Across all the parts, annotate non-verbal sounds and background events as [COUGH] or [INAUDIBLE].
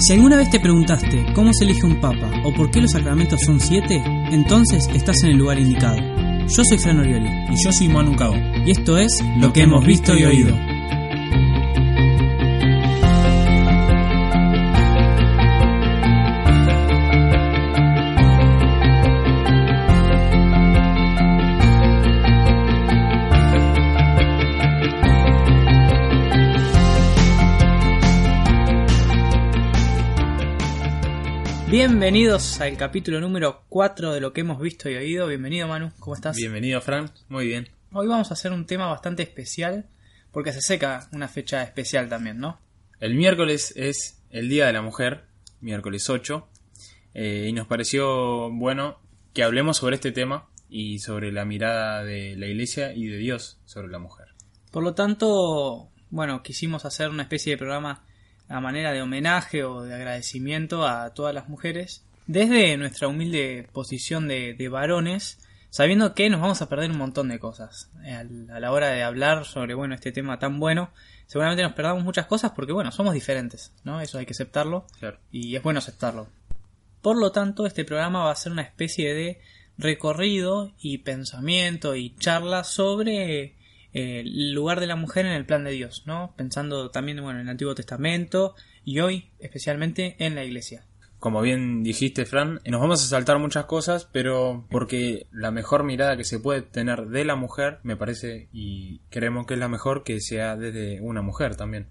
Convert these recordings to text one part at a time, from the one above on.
Si alguna vez te preguntaste cómo se elige un papa o por qué los sacramentos son siete, entonces estás en el lugar indicado. Yo soy Fran Orioli Y yo soy Manu Cao. y esto es Lo que hemos visto y oído. Bienvenidos al capítulo número 4 de Lo que hemos visto y oído. Bienvenido Manu, ¿cómo estás? Bienvenido, Fran. Muy bien. Hoy vamos a hacer un tema bastante especial porque se seca una fecha especial también, ¿no? El miércoles es el Día de la Mujer, miércoles 8, eh, y nos pareció bueno que hablemos sobre este tema y sobre la mirada de la Iglesia y de Dios sobre la mujer. Por lo tanto, bueno, quisimos hacer una especie de programa a manera de homenaje o de agradecimiento a todas las mujeres desde nuestra humilde posición de, de varones, sabiendo que nos vamos a perder un montón de cosas Eh, a la hora de hablar sobre bueno este tema tan bueno. Seguramente nos perdamos muchas cosas porque bueno somos diferentes, ¿no? Eso hay que aceptarlo Claro. y es bueno aceptarlo. Por lo tanto, este programa va a ser una especie de recorrido y pensamiento y charla sobre el lugar de la mujer en el plan de Dios, ¿no? Pensando también bueno, en el Antiguo Testamento y hoy especialmente en la Iglesia. Como bien dijiste, Fran, nos vamos a saltar muchas cosas, pero porque la mejor mirada que se puede tener de la mujer, me parece, y creemos que es la mejor que sea desde una mujer también.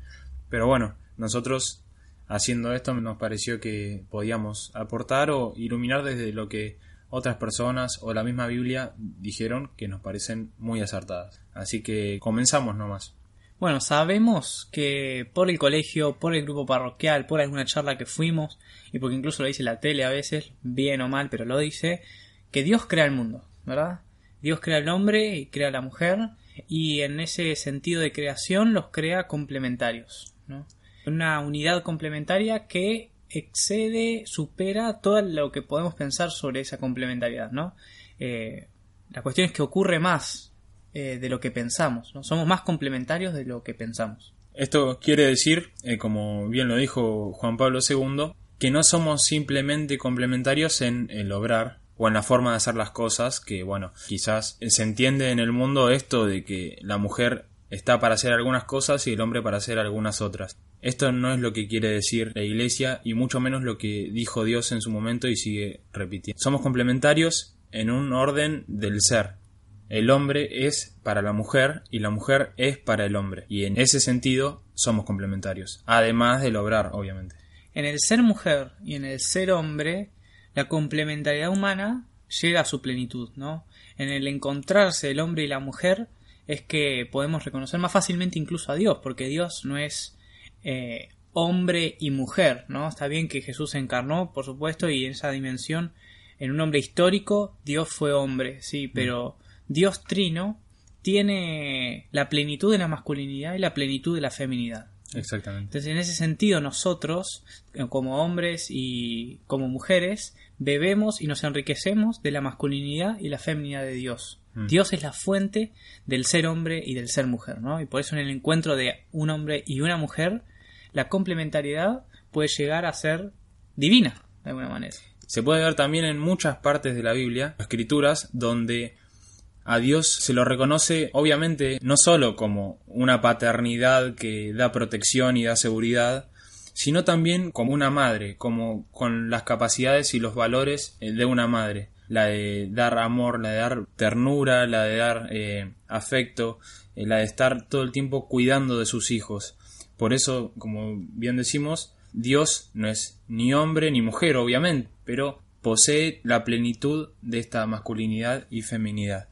Pero bueno, nosotros haciendo esto nos pareció que podíamos aportar o iluminar desde lo que otras personas o la misma Biblia dijeron que nos parecen muy acertadas. Así que comenzamos nomás. Bueno, sabemos que por el colegio, por el grupo parroquial, por alguna charla que fuimos, y porque incluso lo dice la tele a veces, bien o mal, pero lo dice, que Dios crea el mundo, ¿verdad? Dios crea el hombre y crea la mujer, y en ese sentido de creación los crea complementarios, ¿no? Una unidad complementaria que excede, supera todo lo que podemos pensar sobre esa complementariedad, ¿no? Eh, la cuestión es que ocurre más eh, de lo que pensamos, ¿no? Somos más complementarios de lo que pensamos. Esto quiere decir, eh, como bien lo dijo Juan Pablo II, que no somos simplemente complementarios en el obrar o en la forma de hacer las cosas, que bueno, quizás se entiende en el mundo esto de que la mujer está para hacer algunas cosas y el hombre para hacer algunas otras. Esto no es lo que quiere decir la Iglesia y mucho menos lo que dijo Dios en su momento y sigue repitiendo. Somos complementarios en un orden del ser, el hombre es para la mujer y la mujer es para el hombre. Y en ese sentido somos complementarios. Además del obrar, obviamente. En el ser mujer y en el ser hombre, la complementariedad humana llega a su plenitud, ¿no? En el encontrarse el hombre y la mujer es que podemos reconocer más fácilmente incluso a Dios, porque Dios no es eh, hombre y mujer, ¿no? Está bien que Jesús se encarnó, por supuesto, y en esa dimensión, en un hombre histórico, Dios fue hombre, sí, pero Dios trino tiene la plenitud de la masculinidad y la plenitud de la feminidad. Exactamente. Entonces, en ese sentido, nosotros, eh, como hombres y como mujeres, bebemos y nos enriquecemos de la masculinidad y la feminidad de Dios. Mm. Dios es la fuente del ser hombre y del ser mujer, ¿no? Y por eso en el encuentro de un hombre y una mujer, la complementariedad puede llegar a ser divina, de alguna manera. Se puede ver también en muchas partes de la Biblia, escrituras, donde a Dios se lo reconoce, obviamente, no solo como una paternidad que da protección y da seguridad, sino también como una madre, como con las capacidades y los valores eh, de una madre. La de dar amor, la de dar ternura, la de dar eh, afecto, eh, la de estar todo el tiempo cuidando de sus hijos. Por eso, como bien decimos, Dios no es ni hombre ni mujer, obviamente, pero posee la plenitud de esta masculinidad y feminidad.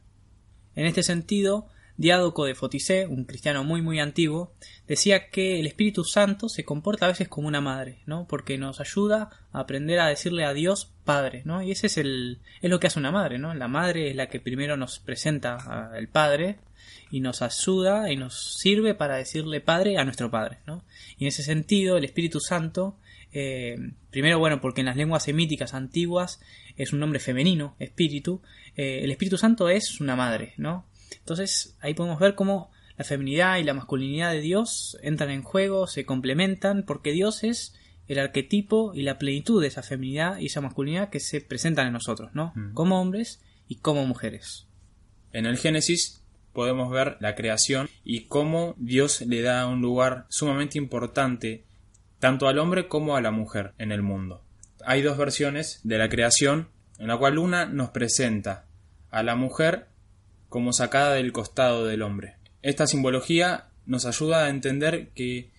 En este sentido, Diádoco de Foticé, un cristiano muy muy antiguo, decía que el Espíritu Santo se comporta a veces como una madre, ¿no? Porque nos ayuda a aprender a decirle a Dios Padre, ¿no? Y ese es el es lo que hace una madre, ¿no? La madre es la que primero nos presenta al Padre y nos ayuda y nos sirve para decirle Padre a nuestro Padre, ¿no? Y en ese sentido, el Espíritu Santo eh, primero, bueno, porque en las lenguas semíticas antiguas es un nombre femenino, espíritu. eh, el Espíritu Santo es una madre, ¿no? Entonces ahí podemos ver cómo la feminidad y la masculinidad de Dios entran en juego, se complementan, porque Dios es el arquetipo y la plenitud de esa feminidad y esa masculinidad que se presentan en nosotros, ¿no? Mm. Como hombres y como mujeres. En el Génesis podemos ver la creación y cómo Dios le da un lugar sumamente importante tanto al hombre como a la mujer en el mundo. Hay dos versiones de la creación en la cual una nos presenta a la mujer como sacada del costado del hombre. Esta simbología nos ayuda a entender que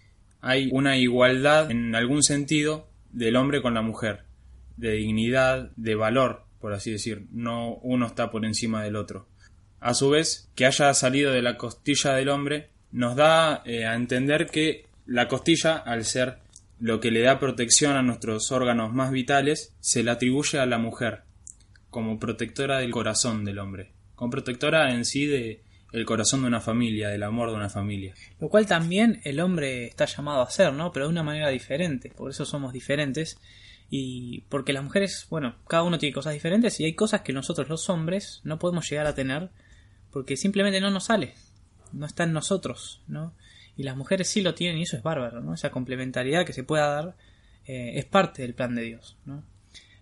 hay una igualdad en algún sentido del hombre con la mujer, de dignidad, de valor, por así decir, no uno está por encima del otro. A su vez, que haya salido de la costilla del hombre nos da eh, a entender que la costilla, al ser lo que le da protección a nuestros órganos más vitales, se le atribuye a la mujer, como protectora del corazón del hombre, como protectora en sí de el corazón de una familia, del amor de una familia. Lo cual también el hombre está llamado a hacer, ¿no? Pero de una manera diferente, por eso somos diferentes. Y porque las mujeres, bueno, cada uno tiene cosas diferentes y hay cosas que nosotros los hombres no podemos llegar a tener porque simplemente no nos sale, no está en nosotros, ¿no? Y las mujeres sí lo tienen y eso es bárbaro, ¿no? Esa complementariedad que se pueda dar eh, es parte del plan de Dios, ¿no?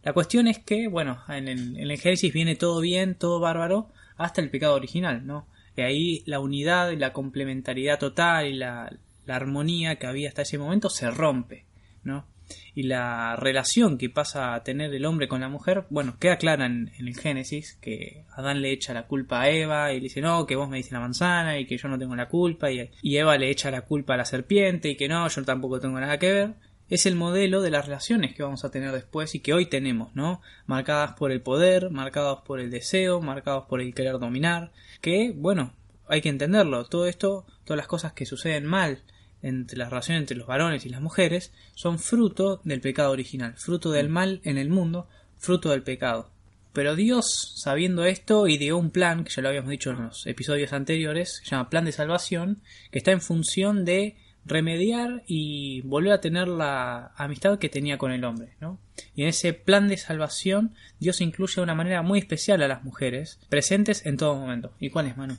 La cuestión es que, bueno, en el, en el Génesis viene todo bien, todo bárbaro, hasta el pecado original, ¿no? Y ahí la unidad y la complementariedad total y la, armonía que había hasta ese momento se rompe, ¿no? y la relación que pasa a tener el hombre con la mujer, bueno, queda clara en, en, el Génesis, que Adán le echa la culpa a Eva y le dice, no, que vos me diste la manzana y que yo no tengo la culpa, y, y Eva le echa la culpa a la serpiente y que no, yo tampoco tengo nada que ver. Es el modelo de las relaciones que vamos a tener después y que hoy tenemos, ¿no? Marcadas por el poder, marcadas por el deseo, marcados por el querer dominar, que, bueno, hay que entenderlo, todo esto, todas las cosas que suceden mal entre la relación entre los varones y las mujeres son fruto del pecado original, fruto del mal en el mundo, fruto del pecado. Pero Dios, sabiendo esto, ideó un plan, que ya lo habíamos dicho en los episodios anteriores, se llama plan de salvación, que está en función de remediar y volver a tener la amistad que tenía con el hombre, ¿no? Y en ese plan de salvación, Dios incluye de una manera muy especial a las mujeres, presentes en todo momento. ¿Y cuál es, Manu?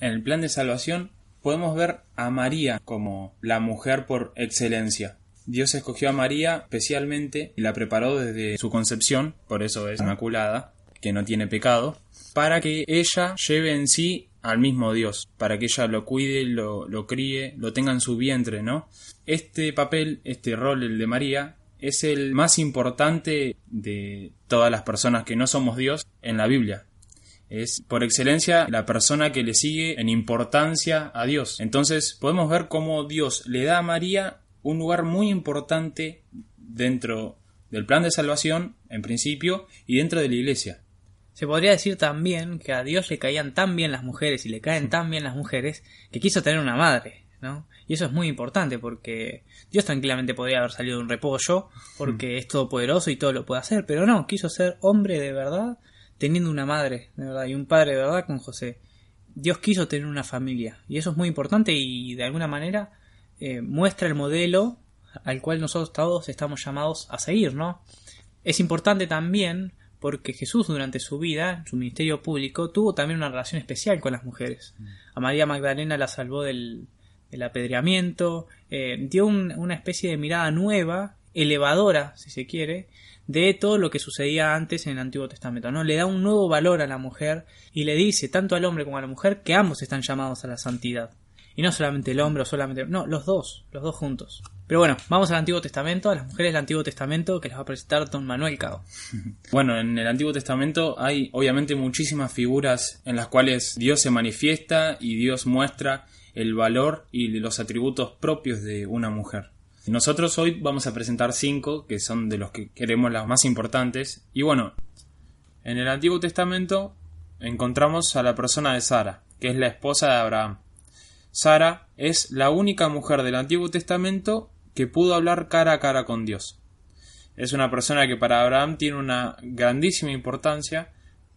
En el plan de salvación podemos ver a María como la mujer por excelencia. Dios escogió a María especialmente y la preparó desde su concepción, por eso es inmaculada, que no tiene pecado, para que ella lleve en sí al mismo Dios, para que ella lo cuide, lo, lo críe, lo tenga en su vientre, ¿no? Este papel, este rol, el de María, es el más importante de todas las personas que no somos Dios en la Biblia es por excelencia la persona que le sigue en importancia a Dios. Entonces podemos ver cómo Dios le da a María un lugar muy importante dentro del plan de salvación, en principio, y dentro de la iglesia. Se podría decir también que a Dios le caían tan bien las mujeres y le caen tan bien las mujeres que quiso tener una madre, ¿no? Y eso es muy importante porque Dios tranquilamente podría haber salido de un repollo porque es todopoderoso y todo lo puede hacer, pero no, quiso ser hombre de verdad teniendo una madre, de verdad, y un padre de verdad con José. Dios quiso tener una familia, y eso es muy importante y de alguna manera eh, muestra el modelo al cual nosotros todos estamos llamados a seguir, ¿no? Es importante también porque Jesús durante su vida, su ministerio público, tuvo también una relación especial con las mujeres. A María Magdalena la salvó del, del apedreamiento, eh, dio un, una especie de mirada nueva, elevadora, si se quiere, de todo lo que sucedía antes en el Antiguo Testamento, ¿no? Le da un nuevo valor a la mujer y le dice tanto al hombre como a la mujer que ambos están llamados a la santidad. Y no solamente el hombre o solamente... No, los dos, los dos juntos. Pero bueno, vamos al Antiguo Testamento, a las mujeres del Antiguo Testamento que les va a presentar don Manuel Cao. [LAUGHS] Bueno, en el Antiguo Testamento hay obviamente muchísimas figuras en las cuales Dios se manifiesta y Dios muestra el valor y los atributos propios de una mujer. Nosotros hoy vamos a presentar cinco, que son de los que queremos las más importantes. Y bueno, en el Antiguo Testamento encontramos a la persona de Sara, que es la esposa de Abraham. Sara es la única mujer del Antiguo Testamento que pudo hablar cara a cara con Dios. Es una persona que para Abraham tiene una grandísima importancia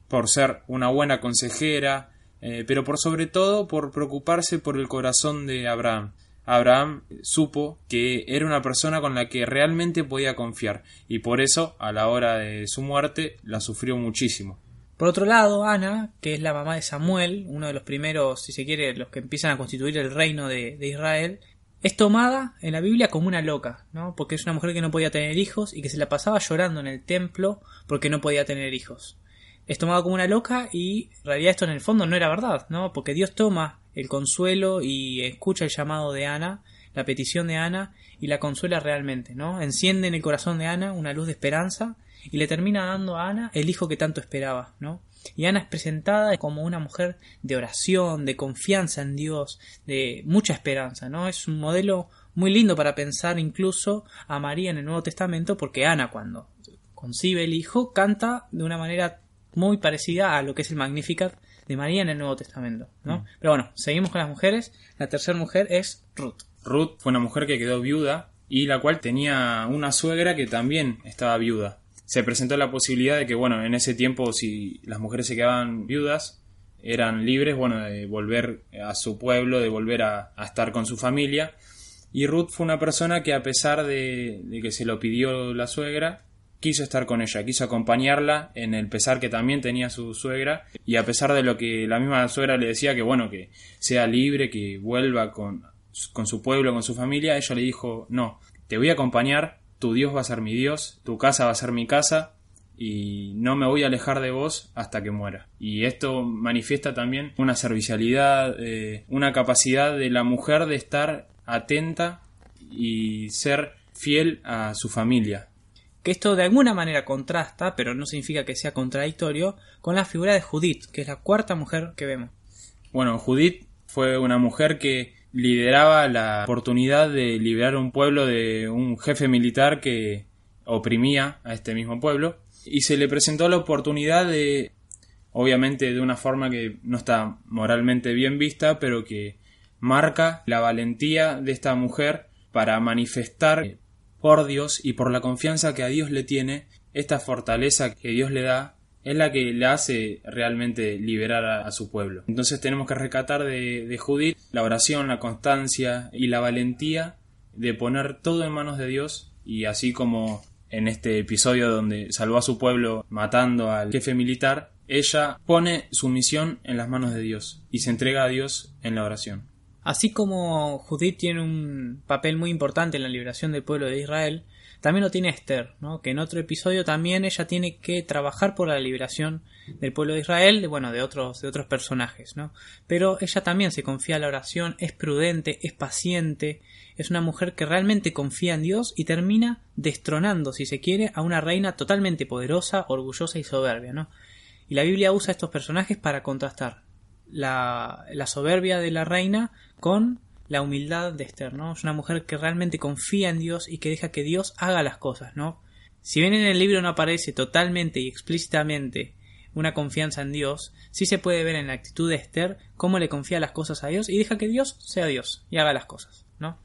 por ser una buena consejera, eh, pero por sobre todo por preocuparse por el corazón de Abraham. Abraham supo que era una persona con la que realmente podía confiar y por eso a la hora de su muerte la sufrió muchísimo. Por otro lado, Ana, que es la mamá de Samuel, uno de los primeros, si se quiere, los que empiezan a constituir el reino de, de Israel, es tomada en la Biblia como una loca, ¿no? Porque es una mujer que no podía tener hijos y que se la pasaba llorando en el templo porque no podía tener hijos. Es tomada como una loca y en realidad esto en el fondo no era verdad, ¿no? Porque Dios toma el consuelo y escucha el llamado de Ana, la petición de Ana y la consuela realmente, ¿no? Enciende en el corazón de Ana una luz de esperanza y le termina dando a Ana el hijo que tanto esperaba, ¿no? Y Ana es presentada como una mujer de oración, de confianza en Dios, de mucha esperanza, ¿no? Es un modelo muy lindo para pensar incluso a María en el Nuevo Testamento, porque Ana cuando concibe el hijo canta de una manera muy parecida a lo que es el Magnificat de María en el Nuevo Testamento, ¿no? Mm. Pero bueno, seguimos con las mujeres. La tercera mujer es Ruth. Ruth fue una mujer que quedó viuda y la cual tenía una suegra que también estaba viuda se presentó la posibilidad de que, bueno, en ese tiempo si las mujeres se quedaban viudas, eran libres, bueno, de volver a su pueblo, de volver a, estar con su familia. Y Ruth fue una persona que a pesar de, que se lo pidió la suegra, quiso estar con ella, quiso acompañarla en el pesar que también tenía su suegra y a pesar de lo que la misma suegra le decía que bueno, que sea libre, que vuelva con, con su pueblo, con su familia, ella le dijo no, te voy a acompañar tu Dios va a ser mi Dios, tu casa va a ser mi casa, y no me voy a alejar de vos hasta que muera. Y esto manifiesta también una servicialidad, eh, una capacidad de la mujer de estar atenta y ser fiel a su familia. Que esto de alguna manera contrasta, pero no significa que sea contradictorio, con la figura de Judith, que es la cuarta mujer que vemos. Bueno, Judith fue una mujer que lideraba la oportunidad de liberar un pueblo de un jefe militar que oprimía a este mismo pueblo. Y se le presentó la oportunidad de obviamente de una forma que no está moralmente bien vista pero que marca la valentía de esta mujer para manifestar por Dios y por la confianza que a Dios le tiene esta fortaleza que Dios le da es la que le hace realmente liberar a, su pueblo. Entonces tenemos que rescatar de, de, Judith la oración, la constancia y la valentía de poner todo en manos de Dios y así como en este episodio donde salvó a su pueblo matando al jefe militar, ella pone su misión en las manos de Dios y se entrega a Dios en la oración. Así como Judith tiene un papel muy importante en la liberación del pueblo de Israel, también lo tiene Esther, ¿no? que en otro episodio también ella tiene que trabajar por la liberación del pueblo de Israel, de, bueno, de otros, de otros personajes, ¿no? Pero ella también se confía en la oración, es prudente, es paciente, es una mujer que realmente confía en Dios y termina destronando, si se quiere, a una reina totalmente poderosa, orgullosa y soberbia, ¿no? Y la Biblia usa estos personajes para contrastar la soberbia de la reina con la humildad de Esther, ¿no? Es una mujer que realmente confía en Dios y que deja que Dios haga las cosas, ¿no? Si bien en el libro no aparece totalmente y explícitamente una confianza en Dios, sí se puede ver en la actitud de Esther cómo le confía las cosas a Dios y deja que Dios sea Dios y haga las cosas, ¿no?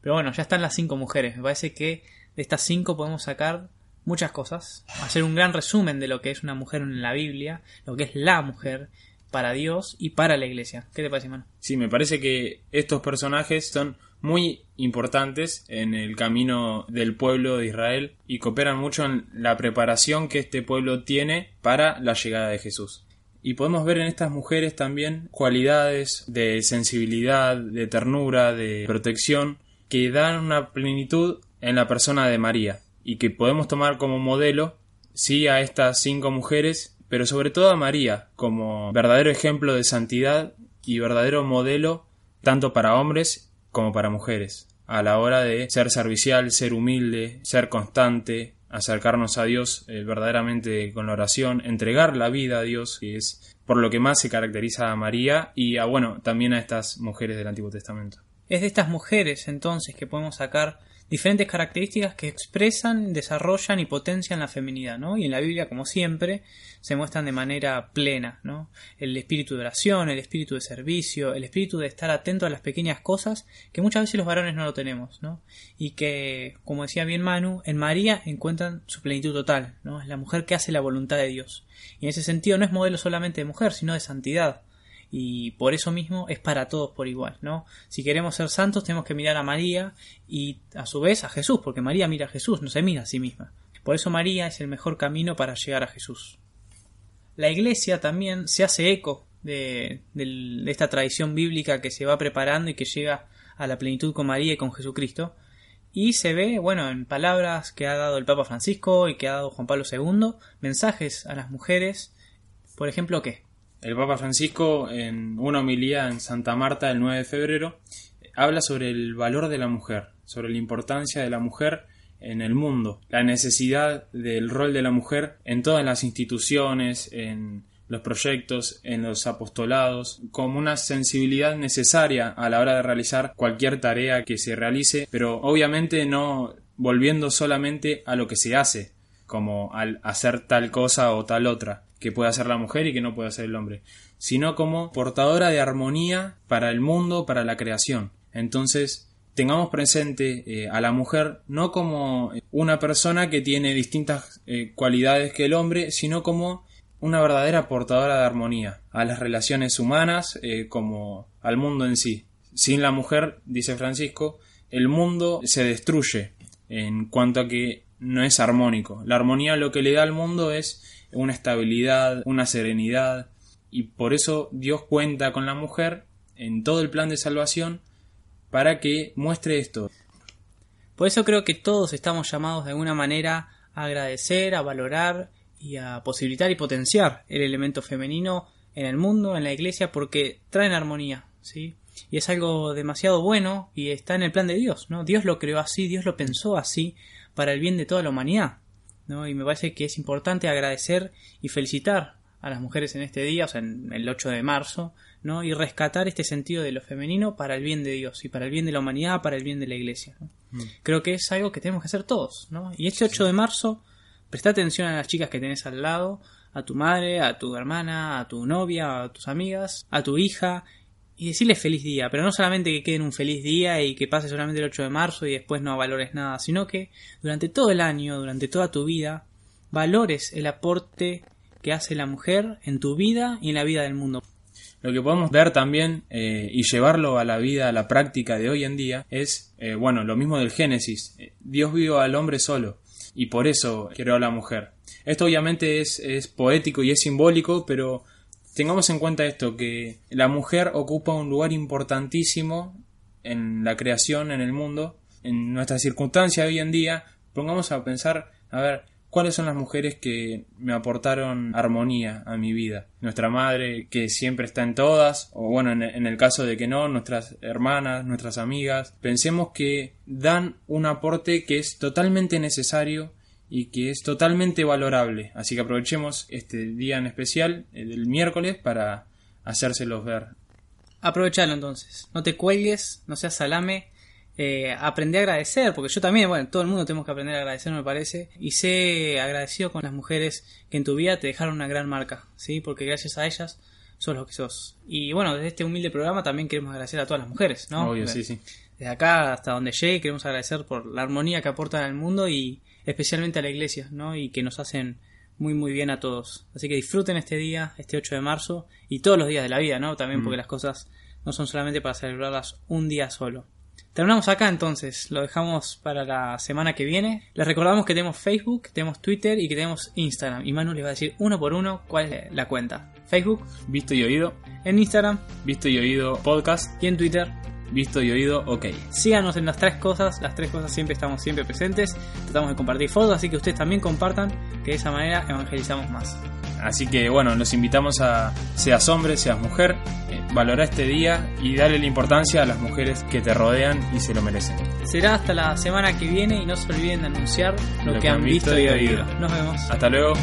Pero bueno, ya están las cinco mujeres. Me parece que de estas cinco podemos sacar muchas cosas, hacer un gran resumen de lo que es una mujer en la Biblia, lo que es la mujer, para Dios y para la iglesia. ¿Qué te parece, mano? Sí, me parece que estos personajes son muy importantes en el camino del pueblo de Israel y cooperan mucho en la preparación que este pueblo tiene para la llegada de Jesús. Y podemos ver en estas mujeres también cualidades de sensibilidad, de ternura, de protección, que dan una plenitud en la persona de María y que podemos tomar como modelo, sí, a estas cinco mujeres pero sobre todo a María como verdadero ejemplo de santidad y verdadero modelo tanto para hombres como para mujeres, a la hora de ser servicial, ser humilde, ser constante, acercarnos a Dios eh, verdaderamente con la oración, entregar la vida a Dios, que es por lo que más se caracteriza a María y a bueno, también a estas mujeres del Antiguo Testamento. Es de estas mujeres entonces que podemos sacar diferentes características que expresan, desarrollan y potencian la feminidad, ¿no? Y en la Biblia, como siempre, se muestran de manera plena, ¿no? El espíritu de oración, el espíritu de servicio, el espíritu de estar atento a las pequeñas cosas que muchas veces los varones no lo tenemos, ¿no? Y que, como decía bien Manu, en María encuentran su plenitud total, ¿no? Es la mujer que hace la voluntad de Dios. Y en ese sentido no es modelo solamente de mujer, sino de santidad y por eso mismo es para todos por igual, ¿no? Si queremos ser santos tenemos que mirar a María y a su vez a Jesús, porque María mira a Jesús, no se mira a sí misma. Por eso María es el mejor camino para llegar a Jesús. La Iglesia también se hace eco de, esta tradición bíblica que se va preparando y que llega a la plenitud con María y con Jesucristo. Y se ve, bueno, en palabras que ha dado el Papa Francisco y que ha dado Juan Pablo II, mensajes a las mujeres, por ejemplo, ¿qué? El Papa Francisco, en una homilía en Santa Marta el 9 de febrero, habla sobre el valor de la mujer, sobre la importancia de la mujer en el mundo, la necesidad del rol de la mujer en todas las instituciones, en los proyectos, en los apostolados, como una sensibilidad necesaria a la hora de realizar cualquier tarea que se realice, pero obviamente no volviendo solamente a lo que se hace, como al hacer tal cosa o tal otra, que puede hacer la mujer y que no puede hacer el hombre, sino como portadora de armonía para el mundo, para la creación. Entonces, tengamos presente eh, a la mujer no como una persona que tiene distintas eh, cualidades que el hombre, sino como una verdadera portadora de armonía a las relaciones humanas eh, como al mundo en sí. Sin la mujer, dice Francisco, el mundo se destruye en cuanto a que no es armónico. La armonía lo que le da al mundo es una estabilidad, una serenidad, y por eso Dios cuenta con la mujer en todo el plan de salvación para que muestre esto. Por eso creo que todos estamos llamados de alguna manera a agradecer, a valorar y a posibilitar y potenciar el elemento femenino en el mundo, en la iglesia, porque traen armonía, ¿sí? Y es algo demasiado bueno y está en el plan de Dios, ¿no? Dios lo creó así, Dios lo pensó así para el bien de toda la humanidad, ¿no? Y me parece que es importante agradecer y felicitar a las mujeres en este día, o sea, en el 8 de marzo, ¿no? Y rescatar este sentido de lo femenino para el bien de Dios y para el bien de la humanidad, para el bien de la iglesia, mm. Creo que es algo que tenemos que hacer todos, ¿no? Y este 8 de marzo Presta atención a las chicas que tenés al lado, a tu madre, a tu hermana, a tu novia, a tus amigas, a tu hija, y decirle feliz día, pero no solamente que queden un feliz día y que pase solamente el 8 de marzo y después no valores nada, sino que durante todo el año, durante toda tu vida, valores el aporte que hace la mujer en tu vida y en la vida del mundo. Lo que podemos ver también eh, y llevarlo a la vida, a la práctica de hoy en día, es, eh, bueno, lo mismo del Génesis. Dios vio al hombre solo y por eso creó a la mujer. Esto obviamente es, es poético y es simbólico, pero tengamos en cuenta esto, que la mujer ocupa un lugar importantísimo en la creación, en el mundo, en nuestra circunstancia hoy en día, pongamos a pensar, a ver, ¿cuáles son las mujeres que me aportaron armonía a mi vida? Nuestra madre, que siempre está en todas, o bueno, en, en, el caso de que no, nuestras hermanas, nuestras amigas. Pensemos que dan un aporte que es totalmente necesario y que es totalmente valorable. Así que aprovechemos este día en especial, el del miércoles, para hacérselos ver. Aprovechalo entonces. No te cuelgues, no seas salame. Eh, aprende a agradecer, porque yo también, bueno, todo el mundo tenemos que aprender a agradecer, me parece. Y sé agradecido con las mujeres que en tu vida te dejaron una gran marca, ¿sí? Porque gracias a ellas sos lo que sos. Y bueno, desde este humilde programa también queremos agradecer a todas las mujeres, ¿no? Obvio, sí, sí. Desde acá hasta donde llegue queremos agradecer por la armonía que aportan al mundo y especialmente a la iglesia, ¿no? Y que nos hacen muy muy bien a todos. Así que disfruten este día, este 8 de marzo y todos los días de la vida, ¿no? También porque mm. las cosas no son solamente para celebrarlas un día solo. Terminamos acá entonces, lo dejamos para la semana que viene. Les recordamos que tenemos Facebook, tenemos Twitter y que tenemos Instagram. Y Manu les va a decir uno por uno cuál es la cuenta. Facebook, Visto y Oído. En Instagram, Visto y Oído Podcast. Y en Twitter, visto y oído, ok. Síganos en las tres cosas, las tres cosas siempre estamos siempre presentes, tratamos de compartir fotos, así que ustedes también compartan, que de esa manera evangelizamos más. Así que bueno, los invitamos a, seas hombre, seas mujer, eh, valora este día y dale la importancia a las mujeres que te rodean y se lo merecen. Será hasta la semana que viene y no se olviden de anunciar lo, que, han visto y oído. Nos vemos. Hasta luego.